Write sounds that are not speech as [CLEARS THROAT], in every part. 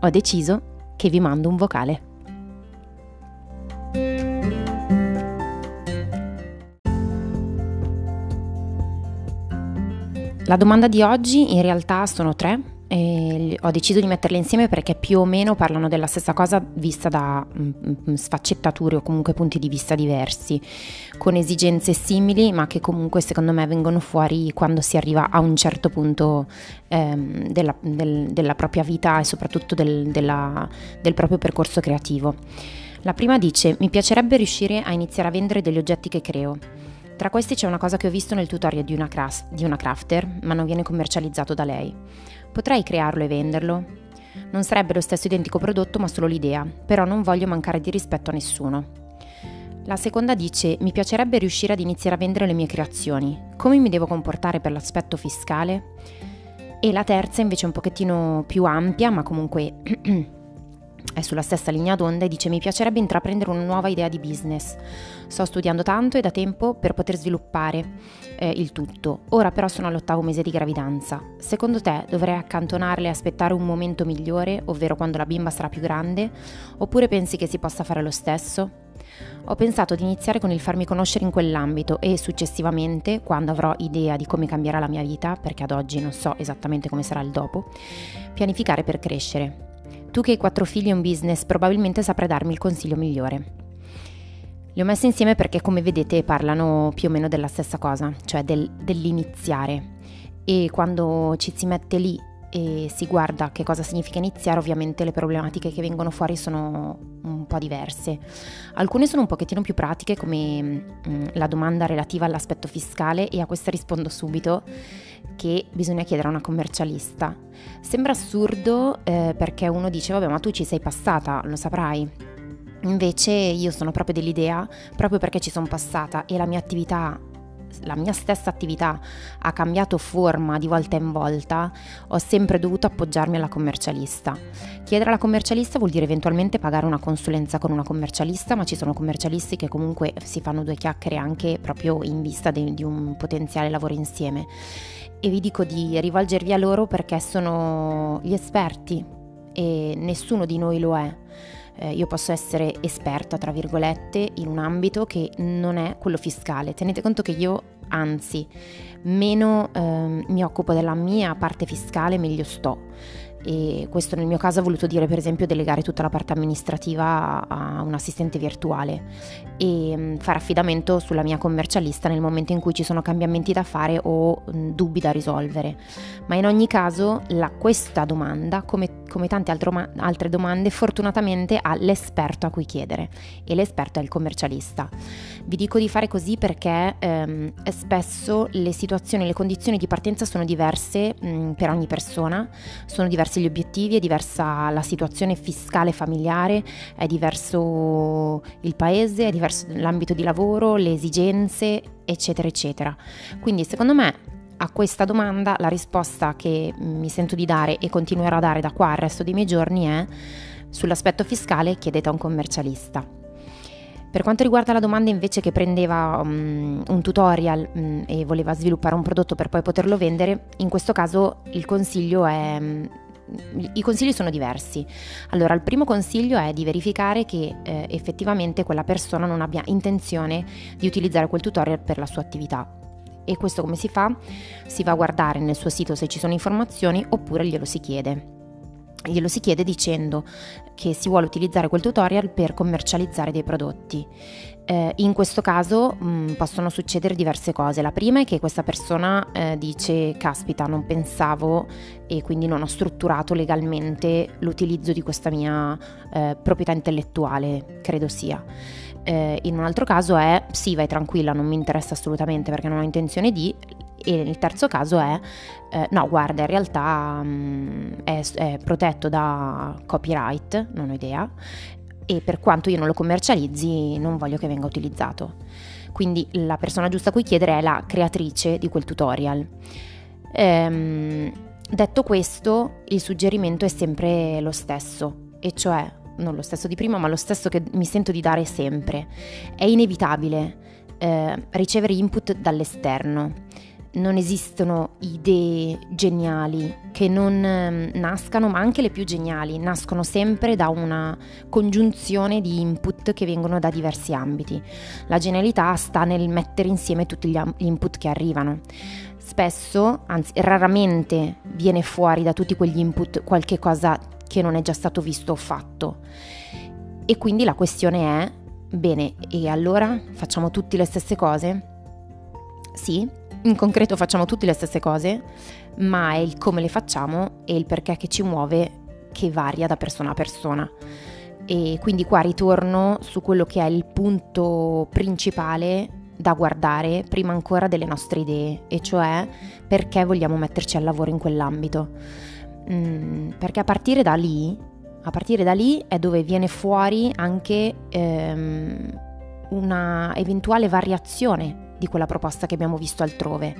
ho deciso che vi mando un vocale. La domanda di oggi in realtà sono tre e ho deciso di metterle insieme perché più o meno parlano della stessa cosa vista da mm, mm, sfaccettature o comunque punti di vista diversi, con esigenze simili ma che comunque secondo me vengono fuori quando si arriva a un certo punto ehm, della, del, della, propria vita e soprattutto del, della, del proprio percorso creativo. La prima dice mi piacerebbe riuscire a iniziare a vendere degli oggetti che creo. Tra questi c'è una cosa che ho visto nel tutorial di una, craft, di una crafter, ma non viene commercializzato da lei. Potrei crearlo e venderlo? Non sarebbe lo stesso identico prodotto, ma solo l'idea, però non voglio mancare di rispetto a nessuno. La seconda dice: Mi piacerebbe riuscire ad iniziare a vendere le mie creazioni. Come mi devo comportare per l'aspetto fiscale? E la terza invece un pochettino più ampia, ma comunque [CLEARS THROAT] è sulla stessa linea d'onda e dice mi piacerebbe intraprendere una nuova idea di business. Sto studiando tanto e da tempo per poter sviluppare eh, il tutto. Ora però sono all'ottavo mese di gravidanza. Secondo te dovrei accantonarle e aspettare un momento migliore, ovvero quando la bimba sarà più grande? Oppure pensi che si possa fare lo stesso? Ho pensato di iniziare con il farmi conoscere in quell'ambito e successivamente, quando avrò idea di come cambierà la mia vita, perché ad oggi non so esattamente come sarà il dopo, pianificare per crescere. Tu che hai quattro figli e un business probabilmente saprai darmi il consiglio migliore. Le ho messe insieme perché come vedete parlano più o meno della stessa cosa, cioè del, dell'iniziare. E quando ci si mette lì e si guarda che cosa significa iniziare, ovviamente le problematiche che vengono fuori sono un po' diverse. Alcune sono un pochettino più pratiche, come mm, la domanda relativa all'aspetto fiscale, e a questa rispondo subito che bisogna chiedere a una commercialista. Sembra assurdo eh, perché uno dice vabbè ma tu ci sei passata, lo saprai. Invece io sono proprio dell'idea, proprio perché ci sono passata e la mia attività la mia stessa attività ha cambiato forma di volta in volta, ho sempre dovuto appoggiarmi alla commercialista. Chiedere alla commercialista vuol dire eventualmente pagare una consulenza con una commercialista, ma ci sono commercialisti che comunque si fanno due chiacchiere anche proprio in vista de- di un potenziale lavoro insieme. E vi dico di rivolgervi a loro perché sono gli esperti e nessuno di noi lo è eh, io posso essere esperta, tra virgolette, in un ambito che non è quello fiscale. Tenete conto che io, anzi, meno eh, mi occupo della mia parte fiscale, meglio sto e questo nel mio caso ha voluto dire per esempio delegare tutta la parte amministrativa a un assistente virtuale e mm, fare affidamento sulla mia commercialista nel momento in cui ci sono cambiamenti da fare o mm, dubbi da risolvere. Ma in ogni caso la, questa domanda, come, come tante altre domande, fortunatamente ha l'esperto a cui chiedere e l'esperto è il commercialista. Vi dico di fare così perché ehm, spesso le situazioni, le condizioni di partenza sono diverse mh, mm, per ogni persona, sono diversi gli obiettivi, è diversa la situazione fiscale familiare, è diverso il paese, è diverso l'ambito di lavoro, le esigenze, eccetera, eccetera. Quindi secondo me a questa domanda la risposta che mi sento di dare e continuerò a dare da qua al resto dei miei giorni è sull'aspetto fiscale chiedete a un commercialista. Per quanto riguarda la domanda invece che prendeva um, un tutorial um, e voleva sviluppare un prodotto per poi poterlo vendere, in questo caso il consiglio è um, i consigli sono diversi. Allora, il primo consiglio è di verificare che eh, effettivamente quella persona non abbia intenzione di utilizzare quel tutorial per la sua attività. E questo come si fa? Si va a guardare nel suo sito se ci sono informazioni oppure glielo si chiede glielo si chiede dicendo che si vuole utilizzare quel tutorial per commercializzare dei prodotti. Eh, in questo caso mh, mm, possono succedere diverse cose. La prima è che questa persona eh, dice caspita non pensavo e quindi non ho strutturato legalmente l'utilizzo di questa mia eh, proprietà intellettuale, credo sia. Eh, in un altro caso è sì vai tranquilla non mi interessa assolutamente perché non ho intenzione di E il terzo caso è, eh, no guarda in realtà um, è, è protetto da copyright, non ho idea, e per quanto io non lo commercializzi non voglio che venga utilizzato. Quindi la persona giusta a cui chiedere è la creatrice di quel tutorial. Ehm, detto questo, il suggerimento è sempre lo stesso, e cioè non lo stesso di prima, ma lo stesso che mi sento di dare sempre. È inevitabile eh, ricevere input dall'esterno. Non esistono idee geniali che non eh, nascano, ma anche le più geniali nascono sempre da una congiunzione di input che vengono da diversi ambiti. La genialità sta nel mettere insieme tutti gli input che arrivano. Spesso, anzi raramente, viene fuori da tutti quegli input qualche cosa che non è già stato visto o fatto. E quindi la questione è, bene, e allora facciamo tutti le stesse cose? Sì, in concreto facciamo tutte le stesse cose, ma è il come le facciamo e il perché che ci muove che varia da persona a persona. E quindi qua ritorno su quello che è il punto principale da guardare prima ancora delle nostre idee, e cioè perché vogliamo metterci al lavoro in quell'ambito. Mm, perché a partire da lì, a partire da lì è dove viene fuori anche ehm, una eventuale variazione di quella proposta che abbiamo visto altrove.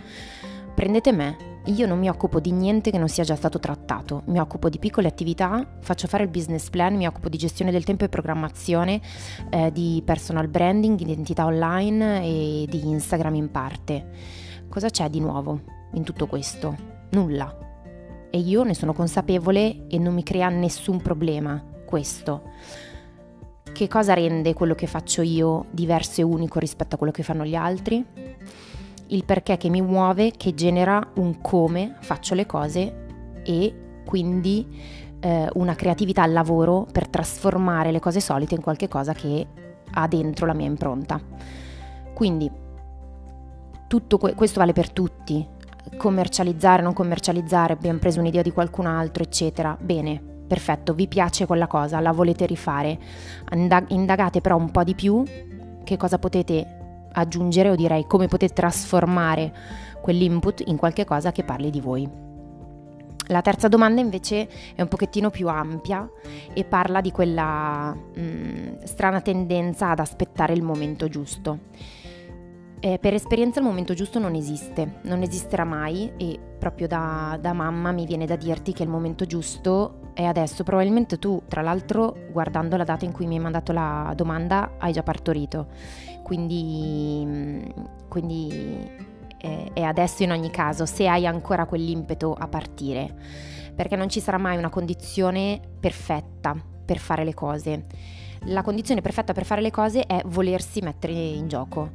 Prendete me, io non mi occupo di niente che non sia già stato trattato, mi occupo di piccole attività, faccio fare il business plan, mi occupo di gestione del tempo e programmazione, eh, di personal branding, identità online e di Instagram in parte. Cosa c'è di nuovo in tutto questo? Nulla e io ne sono consapevole e non mi crea nessun problema questo. Che cosa rende quello che faccio io diverso e unico rispetto a quello che fanno gli altri? Il perché che mi muove, che genera un come faccio le cose e quindi eh, una creatività al lavoro per trasformare le cose solite in qualche cosa che ha dentro la mia impronta. Quindi tutto que- questo vale per tutti, commercializzare, non commercializzare, abbiamo preso un'idea di qualcun altro, eccetera. Bene, perfetto, vi piace quella cosa, la volete rifare. Indagate però un po' di più che cosa potete aggiungere o direi come potete trasformare quell'input in qualche cosa che parli di voi. La terza domanda invece è un pochettino più ampia e parla di quella mh, mm, strana tendenza ad aspettare il momento giusto. Eh, per esperienza il momento giusto non esiste, non esisterà mai e proprio da, da, mamma mi viene da dirti che il momento giusto è adesso. Probabilmente tu, tra l'altro, guardando la data in cui mi hai mandato la domanda, hai già partorito. Quindi, mm, quindi è, è adesso in ogni caso, se hai ancora quell'impeto a partire. Perché non ci sarà mai una condizione perfetta per fare le cose. La condizione perfetta per fare le cose è volersi mettere in gioco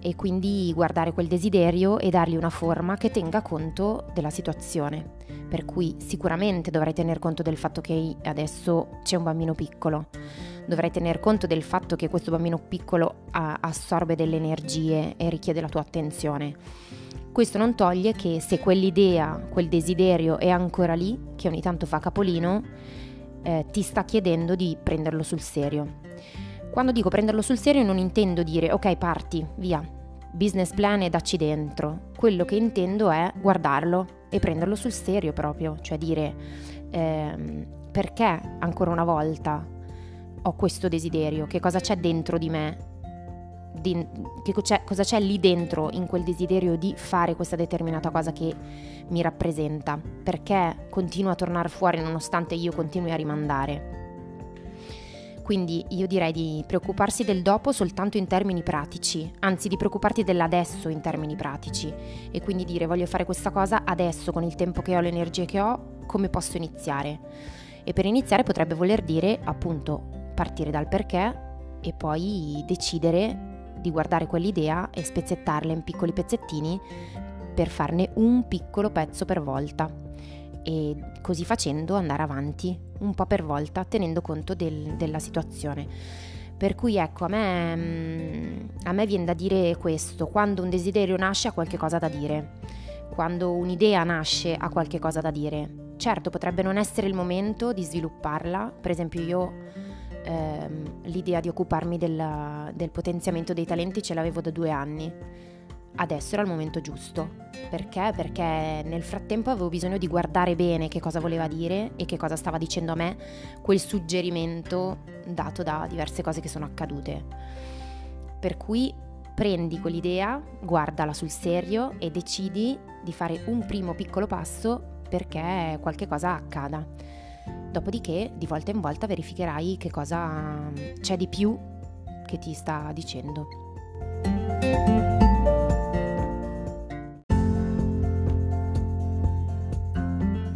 e quindi guardare quel desiderio e dargli una forma che tenga conto della situazione. Per cui sicuramente dovrai tener conto del fatto che adesso c'è un bambino piccolo, dovrai tener conto del fatto che questo bambino piccolo assorbe delle energie e richiede la tua attenzione. Questo non toglie che se quell'idea, quel desiderio è ancora lì, che ogni tanto fa capolino, eh, ti sta chiedendo di prenderlo sul serio. Quando dico prenderlo sul serio non intendo dire ok parti, via, business plan e dacci dentro. Quello che intendo è guardarlo e prenderlo sul serio proprio, cioè dire ehm, perché ancora una volta ho questo desiderio, che cosa c'è dentro di me, di, che c'è, cosa c'è lì dentro in quel desiderio di fare questa determinata cosa che mi rappresenta, perché continua a tornare fuori nonostante io continui a rimandare. Quindi io direi di preoccuparsi del dopo soltanto in termini pratici, anzi di preoccuparti dell'adesso in termini pratici e quindi dire voglio fare questa cosa adesso con il tempo che ho, le energie che ho, come posso iniziare? E per iniziare potrebbe voler dire appunto partire dal perché e poi decidere di guardare quell'idea e spezzettarla in piccoli pezzettini per farne un piccolo pezzo per volta e così facendo andare avanti un po' per volta tenendo conto del, della situazione. Per cui ecco, a me, mm, a me viene da dire questo, quando un desiderio nasce ha qualche cosa da dire, quando un'idea nasce ha qualche cosa da dire. Certo, potrebbe non essere il momento di svilupparla, per esempio io ehm, l'idea di occuparmi del, del potenziamento dei talenti ce l'avevo da due anni, adesso era il momento giusto. Perché? Perché nel frattempo avevo bisogno di guardare bene che cosa voleva dire e che cosa stava dicendo a me quel suggerimento dato da diverse cose che sono accadute. Per cui prendi quell'idea, guardala sul serio e decidi di fare un primo piccolo passo perché qualche cosa accada. Dopodiché, di volta in volta verificherai che cosa c'è di più che ti sta dicendo.